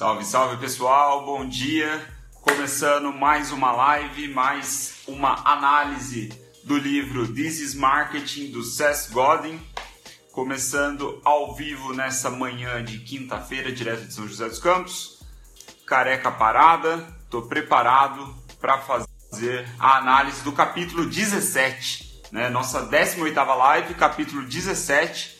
Salve, salve pessoal, bom dia. Começando mais uma live, mais uma análise do livro This is Marketing do Seth Godin. Começando ao vivo nessa manhã de quinta-feira, direto de São José dos Campos. Careca parada, tô preparado para fazer a análise do capítulo 17, né? Nossa 18ª live, capítulo 17,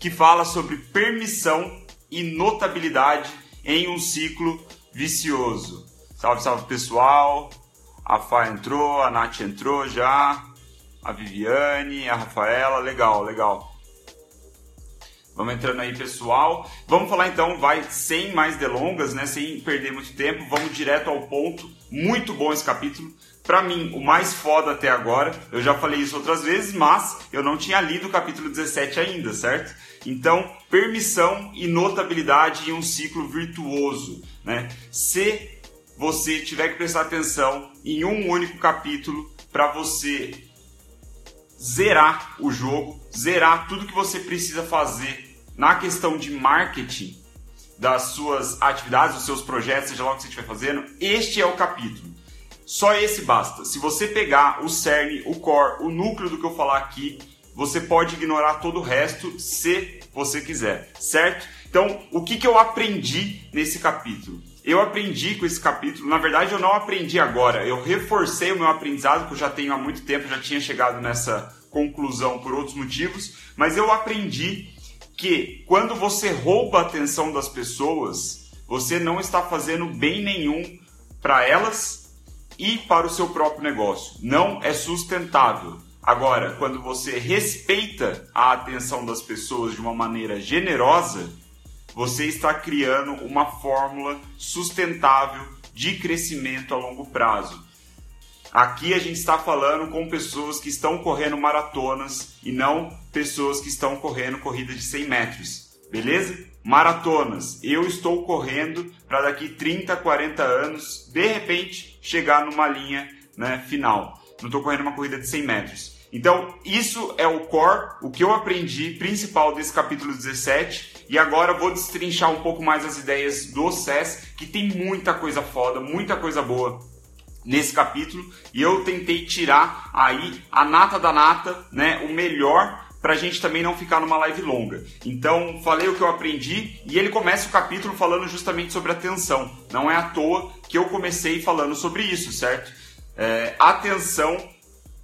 que fala sobre permissão e notabilidade em um ciclo vicioso. Salve, salve pessoal! A Fá entrou, a Nath entrou já, a Viviane, a Rafaela, legal, legal. Vamos entrando aí, pessoal. Vamos falar então, vai sem mais delongas, né? Sem perder muito tempo, vamos direto ao ponto. Muito bom esse capítulo. Para mim, o mais foda até agora. Eu já falei isso outras vezes, mas eu não tinha lido o capítulo 17 ainda, certo? Então, permissão e notabilidade em um ciclo virtuoso, né? Se você tiver que prestar atenção em um único capítulo para você zerar o jogo, zerar tudo que você precisa fazer na questão de marketing das suas atividades, dos seus projetos, seja lá o que você estiver fazendo, este é o capítulo. Só esse basta. Se você pegar o cerne, o core, o núcleo do que eu falar aqui, você pode ignorar todo o resto se você quiser, certo? Então, o que, que eu aprendi nesse capítulo? Eu aprendi com esse capítulo, na verdade eu não aprendi agora, eu reforcei o meu aprendizado, que eu já tenho há muito tempo, já tinha chegado nessa conclusão por outros motivos, mas eu aprendi que quando você rouba a atenção das pessoas, você não está fazendo bem nenhum para elas e para o seu próprio negócio. Não é sustentável. Agora, quando você respeita a atenção das pessoas de uma maneira generosa, você está criando uma fórmula sustentável de crescimento a longo prazo. Aqui a gente está falando com pessoas que estão correndo maratonas e não pessoas que estão correndo corrida de 100 metros, beleza? Maratonas. Eu estou correndo para daqui 30, 40 anos, de repente, chegar numa linha né, final. Não estou correndo uma corrida de 100 metros. Então, isso é o core, o que eu aprendi principal desse capítulo 17. E agora vou destrinchar um pouco mais as ideias do SES, que tem muita coisa foda, muita coisa boa nesse capítulo. E eu tentei tirar aí a nata da nata, né, o melhor para a gente também não ficar numa live longa. Então, falei o que eu aprendi e ele começa o capítulo falando justamente sobre atenção. Não é à toa que eu comecei falando sobre isso, certo? É, atenção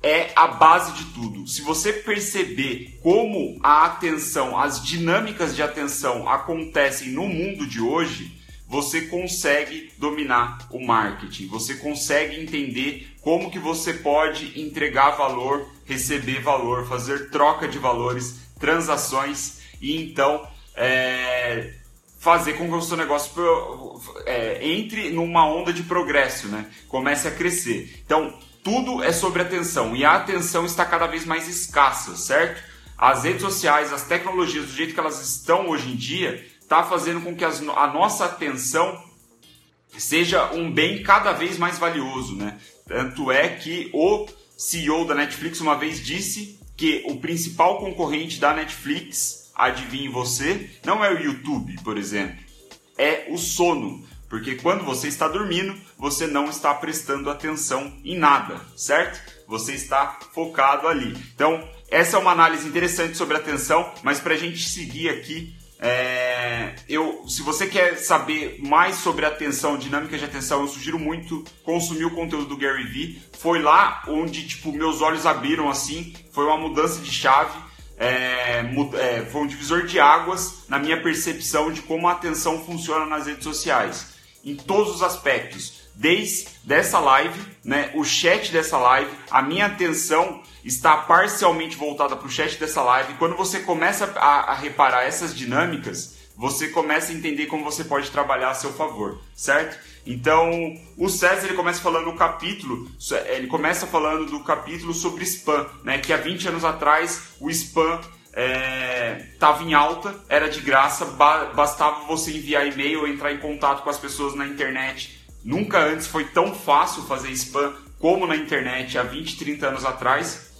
é a base de tudo. Se você perceber como a atenção, as dinâmicas de atenção acontecem no mundo de hoje, você consegue dominar o marketing. Você consegue entender como que você pode entregar valor, receber valor, fazer troca de valores, transações e então é, fazer com que o seu negócio é, entre numa onda de progresso, né? Comece a crescer. Então, tudo é sobre atenção e a atenção está cada vez mais escassa, certo? As redes sociais, as tecnologias, do jeito que elas estão hoje em dia, está fazendo com que as, a nossa atenção seja um bem cada vez mais valioso, né? Tanto é que o CEO da Netflix uma vez disse que o principal concorrente da Netflix, adivinhe você, não é o YouTube, por exemplo, é o sono. Porque quando você está dormindo, você não está prestando atenção em nada, certo? Você está focado ali. Então, essa é uma análise interessante sobre atenção, mas para a gente seguir aqui, é, eu, se você quer saber mais sobre atenção, dinâmica de atenção, eu sugiro muito consumir o conteúdo do Gary Vee. Foi lá onde tipo meus olhos abriram assim, foi uma mudança de chave. É, é, foi um divisor de águas na minha percepção de como a atenção funciona nas redes sociais em todos os aspectos. Desde dessa live, né, o chat dessa live, a minha atenção está parcialmente voltada para o chat dessa live. Quando você começa a, a reparar essas dinâmicas, você começa a entender como você pode trabalhar a seu favor, certo? Então, o César ele começa falando no capítulo, ele começa falando do capítulo sobre spam, né? Que há 20 anos atrás o spam estava é, em alta, era de graça, ba bastava você enviar e-mail entrar em contato com as pessoas na internet. Nunca antes foi tão fácil fazer spam como na internet há 20, 30 anos atrás.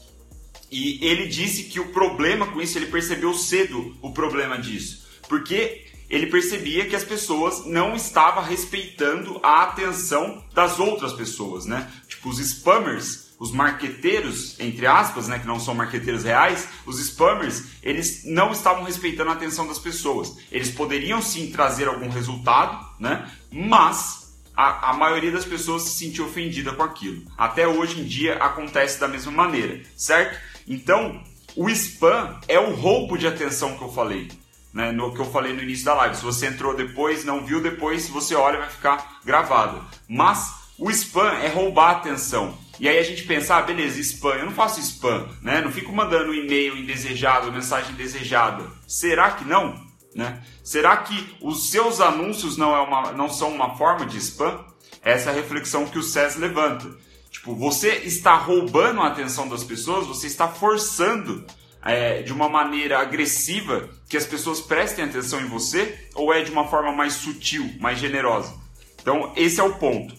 E ele disse que o problema com isso, ele percebeu cedo o problema disso. Porque ele percebia que as pessoas não estavam respeitando a atenção das outras pessoas, né? Tipo, os spammers, os marqueteiros, entre aspas, né, que não são marqueteiros reais, os spammers, eles não estavam respeitando a atenção das pessoas. Eles poderiam sim trazer algum resultado, né? Mas a, a maioria das pessoas se sentia ofendida com aquilo. Até hoje em dia acontece da mesma maneira, certo? Então, o spam é o roubo de atenção que eu falei né, no que eu falei no início da live. Se você entrou depois, não viu depois, você olha vai ficar gravado. Mas o spam é roubar a atenção. E aí a gente pensa, ah, beleza, spam, eu não faço spam, né? Não fico mandando e-mail indesejado, mensagem indesejada. Será que não? Né? Será que os seus anúncios não, é uma, não são uma forma de spam? Essa é a reflexão que o SES levanta. Tipo, você está roubando a atenção das pessoas, você está forçando é, de uma maneira agressiva que as pessoas prestem atenção em você ou é de uma forma mais sutil, mais generosa? Então, esse é o ponto.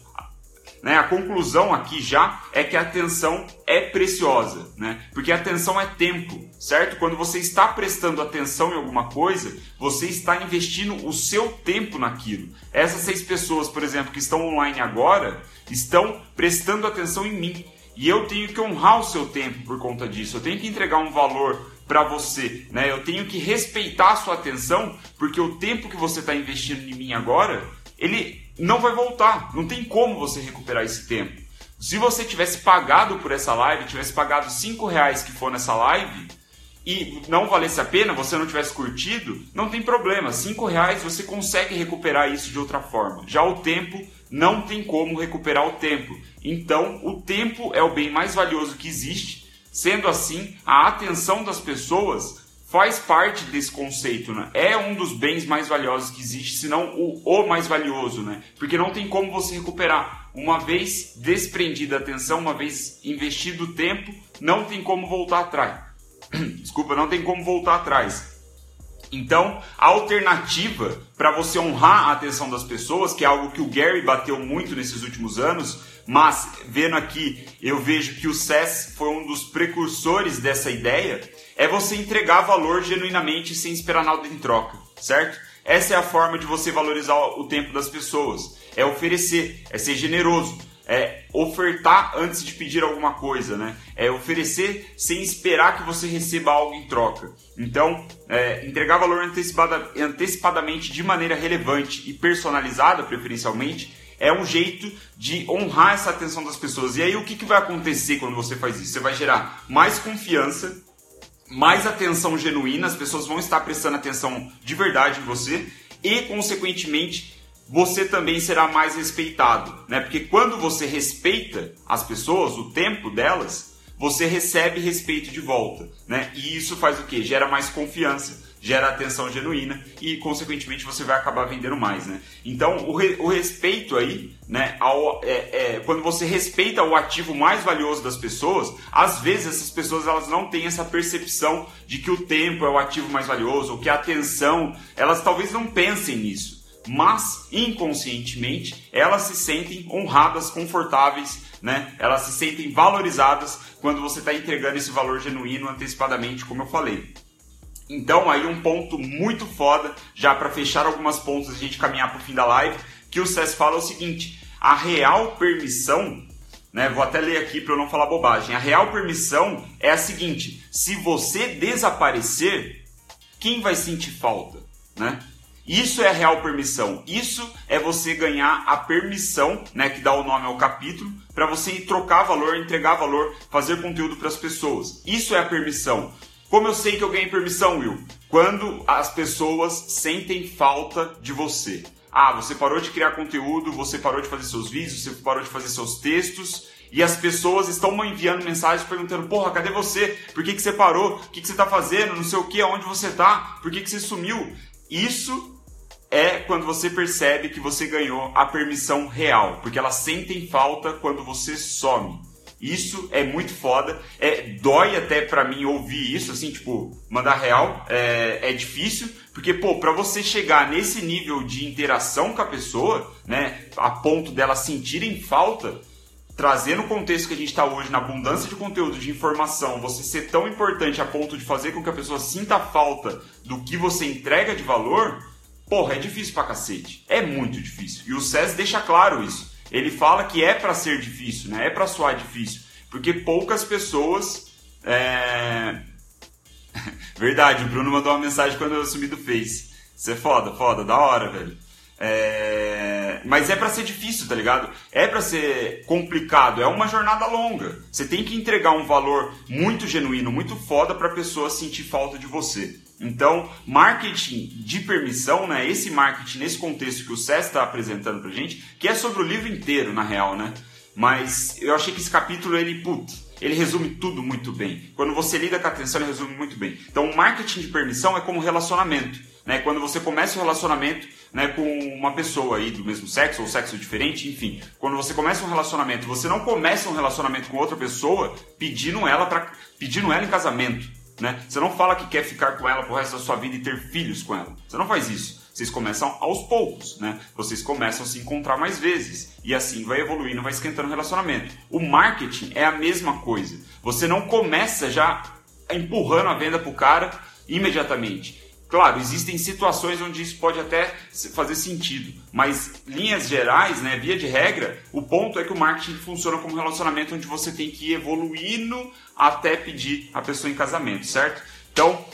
Né? A conclusão aqui já é que a atenção é preciosa, né? porque atenção é tempo, certo? Quando você está prestando atenção em alguma coisa, você está investindo o seu tempo naquilo. Essas seis pessoas, por exemplo, que estão online agora, estão prestando atenção em mim. E eu tenho que honrar o seu tempo por conta disso. Eu tenho que entregar um valor para você, né? Eu tenho que respeitar a sua atenção, porque o tempo que você está investindo em mim agora, ele não vai voltar. Não tem como você recuperar esse tempo. Se você tivesse pagado por essa live, tivesse pagado 5 reais que for nessa live e não valesse a pena, você não tivesse curtido, não tem problema. 5 reais você consegue recuperar isso de outra forma. Já o tempo não tem como recuperar o tempo. Então, o tempo é o bem mais valioso que existe. Sendo assim, a atenção das pessoas faz parte desse conceito, né? É um dos bens mais valiosos que existe, se não o, o mais valioso, né? Porque não tem como você recuperar. Uma vez desprendida a atenção, uma vez investido o tempo, não tem como voltar atrás. Desculpa, não tem como voltar atrás. Então, a alternativa para você honrar a atenção das pessoas, que é algo que o Gary bateu muito nesses últimos anos, mas vendo aqui, eu vejo que o SES foi um dos precursores dessa ideia, é você entregar valor genuinamente sem esperar nada em troca, certo? Essa é a forma de você valorizar o tempo das pessoas. É oferecer, é ser generoso é ofertar antes de pedir alguma coisa, né? É oferecer sem esperar que você receba algo em troca. Então, é, entregar valor antecipada, antecipadamente de maneira relevante e personalizada, preferencialmente, é um jeito de honrar essa atenção das pessoas. E aí, o que, que vai acontecer quando você faz isso? Você vai gerar mais confiança, mais atenção genuína, as pessoas vão estar prestando atenção de verdade em você e, consequentemente, você também será mais respeitado, né? Porque quando você respeita as pessoas, o tempo delas, você recebe respeito de volta, né? E isso faz o que? Gera mais confiança, gera atenção genuína e, consequentemente, você vai acabar vendendo mais, né? Então, o, re, o respeito aí, né? Ao, é, é, quando você respeita o ativo mais valioso das pessoas, às vezes essas pessoas elas não têm essa percepção de que o tempo é o ativo mais valioso, ou que a atenção, elas talvez não pensem nisso mas inconscientemente elas se sentem honradas, confortáveis, né? Elas se sentem valorizadas quando você está entregando esse valor genuíno antecipadamente, como eu falei. Então aí um ponto muito foda, já para fechar algumas pontas e a gente caminhar para o fim da live, que o SES fala o seguinte: a real permissão, né? Vou até ler aqui para eu não falar bobagem. A real permissão é a seguinte: se você desaparecer, quem vai sentir falta, né? Isso é a real permissão. Isso é você ganhar a permissão, né, que dá o nome ao capítulo, para você trocar valor, entregar valor, fazer conteúdo para as pessoas. Isso é a permissão. Como eu sei que eu ganhei permissão, Will? Quando as pessoas sentem falta de você. Ah, você parou de criar conteúdo, você parou de fazer seus vídeos, você parou de fazer seus textos e as pessoas estão me enviando mensagens perguntando: Porra, cadê você? Por que, que você parou? O que, que você está fazendo? Não sei o que, aonde você está? Por que, que você sumiu? Isso é quando você percebe que você ganhou a permissão real, porque elas sentem falta quando você some. Isso é muito foda. É, dói até para mim ouvir isso, assim, tipo, mandar real. É, é difícil, porque, pô, pra você chegar nesse nível de interação com a pessoa, né, a ponto dela sentirem falta, trazendo o contexto que a gente está hoje, na abundância de conteúdo, de informação, você ser tão importante a ponto de fazer com que a pessoa sinta falta do que você entrega de valor, Porra, é difícil pra cacete. É muito difícil. E o SES deixa claro isso. Ele fala que é para ser difícil, né? É para soar difícil. Porque poucas pessoas. É... Verdade, o Bruno mandou uma mensagem quando eu assumi do Face. Isso é foda, foda, da hora, velho. É... Mas é para ser difícil, tá ligado? É para ser complicado, é uma jornada longa. Você tem que entregar um valor muito genuíno, muito foda pra pessoa sentir falta de você. Então, marketing de permissão, né? Esse marketing nesse contexto que o Cés está apresentando pra gente, que é sobre o livro inteiro, na real, né? Mas eu achei que esse capítulo, ele, putz, ele resume tudo muito bem. Quando você lida com a atenção, ele resume muito bem. Então, o marketing de permissão é como relacionamento. Né? Quando você começa um relacionamento né, com uma pessoa aí do mesmo sexo ou sexo diferente, enfim. Quando você começa um relacionamento, você não começa um relacionamento com outra pessoa pedindo ela, pra, pedindo ela em casamento. Né? Você não fala que quer ficar com ela pro resto da sua vida e ter filhos com ela. Você não faz isso. Vocês começam aos poucos, né? Vocês começam a se encontrar mais vezes e assim vai evoluindo, vai esquentando o relacionamento. O marketing é a mesma coisa. Você não começa já empurrando a venda pro cara imediatamente. Claro, existem situações onde isso pode até fazer sentido, mas linhas gerais, né, via de regra, o ponto é que o marketing funciona como um relacionamento onde você tem que ir evoluindo até pedir a pessoa em casamento, certo? Então,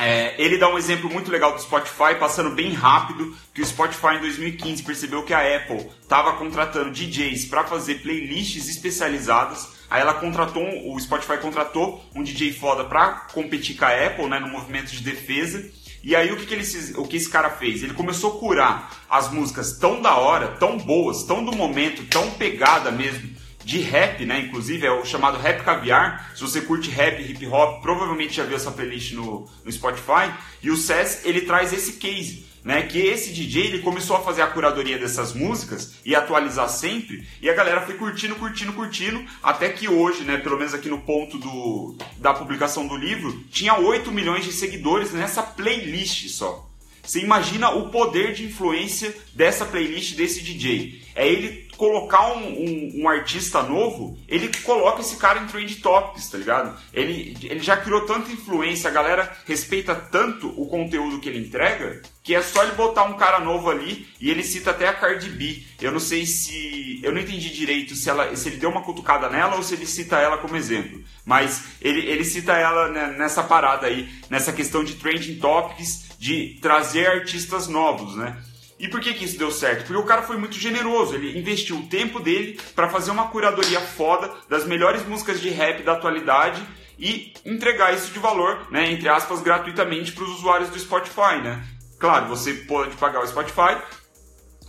é, ele dá um exemplo muito legal do Spotify, passando bem rápido, que o Spotify em 2015 percebeu que a Apple estava contratando DJs para fazer playlists especializadas. Aí ela contratou, o Spotify contratou um DJ foda para competir com a Apple, né, no movimento de defesa. E aí o que, que, ele, o que esse cara fez? Ele começou a curar as músicas tão da hora, tão boas, tão do momento, tão pegada mesmo, de rap, né? Inclusive é o chamado Rap Caviar. Se você curte rap, hip hop, provavelmente já viu essa playlist no, no Spotify. E o SES ele traz esse case né? Que esse DJ ele começou a fazer a curadoria dessas músicas e atualizar sempre, e a galera foi curtindo, curtindo, curtindo, até que hoje, né, pelo menos aqui no ponto do, da publicação do livro, tinha 8 milhões de seguidores nessa playlist só. Você imagina o poder de influência dessa playlist desse DJ. É ele colocar um, um, um, artista novo, ele coloca esse cara em trend topics, tá ligado? Ele, ele já criou tanta influência, a galera respeita tanto o conteúdo que ele entrega, que é só ele botar um cara novo ali e ele cita até a Cardi B. Eu não sei se. Eu não entendi direito se, ela, se ele deu uma cutucada nela ou se ele cita ela como exemplo. Mas ele, ele cita ela nessa parada aí, nessa questão de trending topics, de trazer artistas novos, né? E por que, que isso deu certo? Porque o cara foi muito generoso, ele investiu o tempo dele para fazer uma curadoria foda das melhores músicas de rap da atualidade e entregar isso de valor, né, entre aspas, gratuitamente para os usuários do Spotify, né? Claro, você pode pagar o Spotify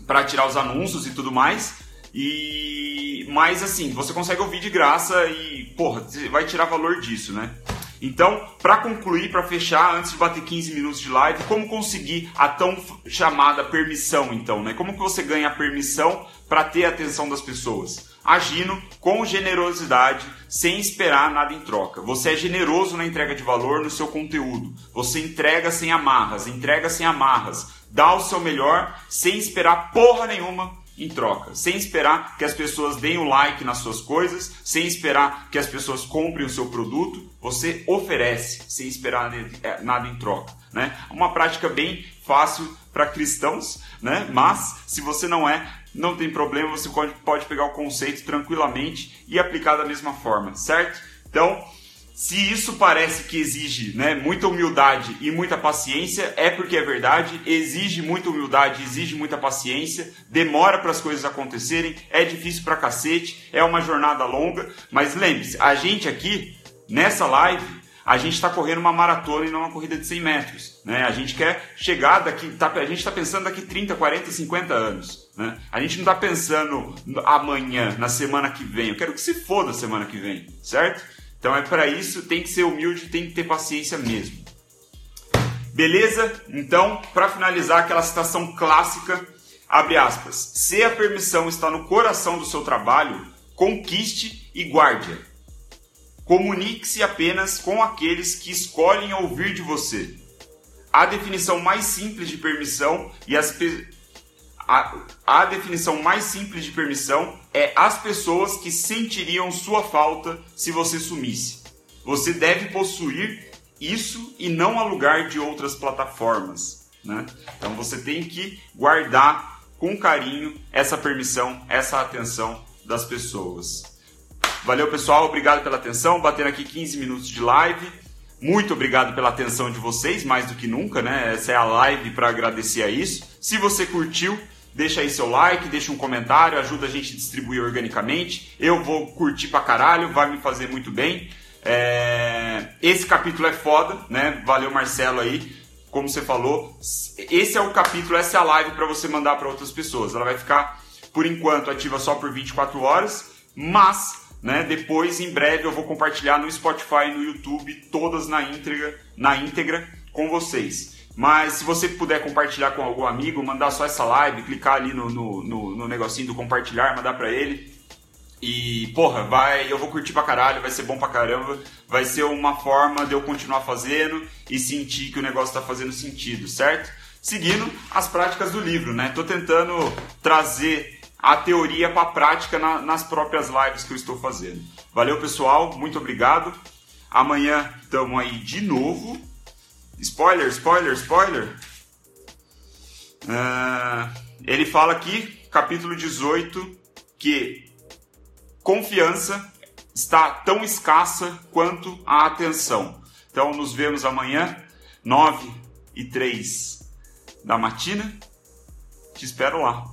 para tirar os anúncios e tudo mais, e mas assim, você consegue ouvir de graça e, porra, vai tirar valor disso, né? Então, para concluir, para fechar, antes de bater 15 minutos de live, como conseguir a tão chamada permissão, então, né? Como que você ganha a permissão para ter a atenção das pessoas? Agindo com generosidade, sem esperar nada em troca. Você é generoso na entrega de valor no seu conteúdo. Você entrega sem amarras, entrega sem amarras. Dá o seu melhor sem esperar porra nenhuma em troca, sem esperar que as pessoas deem o like nas suas coisas, sem esperar que as pessoas comprem o seu produto, você oferece sem esperar é, nada em troca, né? Uma prática bem fácil para cristãos, né? Mas se você não é, não tem problema, você pode pegar o conceito tranquilamente e aplicar da mesma forma, certo? Então, se isso parece que exige né, muita humildade e muita paciência, é porque é verdade, exige muita humildade, exige muita paciência, demora para as coisas acontecerem, é difícil pra cacete, é uma jornada longa, mas lembre-se, a gente aqui, nessa live, a gente está correndo uma maratona e não uma corrida de 100 metros. Né? A gente quer chegar daqui, tá, a gente está pensando daqui 30, 40, 50 anos. Né? A gente não está pensando amanhã, na semana que vem. Eu quero que se foda semana que vem, certo? Então é para isso, tem que ser humilde, tem que ter paciência mesmo. Beleza? Então, para finalizar aquela citação clássica, abre aspas. Se a permissão está no coração do seu trabalho, conquiste e guarde-a. Comunique-se apenas com aqueles que escolhem ouvir de você. A definição mais simples de permissão e as a, a definição mais simples de permissão é as pessoas que sentiriam sua falta se você sumisse. Você deve possuir isso e não alugar de outras plataformas. Né? Então você tem que guardar com carinho essa permissão, essa atenção das pessoas. Valeu, pessoal. Obrigado pela atenção. Batendo aqui 15 minutos de live. Muito obrigado pela atenção de vocês, mais do que nunca, né? Essa é a live para agradecer a isso. Se você curtiu, deixa aí seu like, deixa um comentário, ajuda a gente a distribuir organicamente. Eu vou curtir pra caralho, vai me fazer muito bem. É... Esse capítulo é foda, né? Valeu, Marcelo aí. Como você falou, esse é o capítulo, essa é a live para você mandar para outras pessoas. Ela vai ficar, por enquanto, ativa só por 24 horas, mas né, depois, em breve, eu vou compartilhar no Spotify e no YouTube, todas na íntegra, na íntegra com vocês. Mas se você puder compartilhar com algum amigo, mandar só essa live, clicar ali no, no, no, no negocinho do compartilhar, mandar para ele. E, porra, vai, eu vou curtir pra caralho, vai ser bom pra caramba. Vai ser uma forma de eu continuar fazendo e sentir que o negócio tá fazendo sentido, certo? Seguindo as práticas do livro, né? Tô tentando trazer a teoria para a prática na, nas próprias lives que eu estou fazendo. Valeu, pessoal, muito obrigado. Amanhã estamos aí de novo. Spoiler, spoiler, spoiler. Uh, ele fala aqui, capítulo 18, que confiança está tão escassa quanto a atenção. Então, nos vemos amanhã, 9 e 3 da matina. Te espero lá.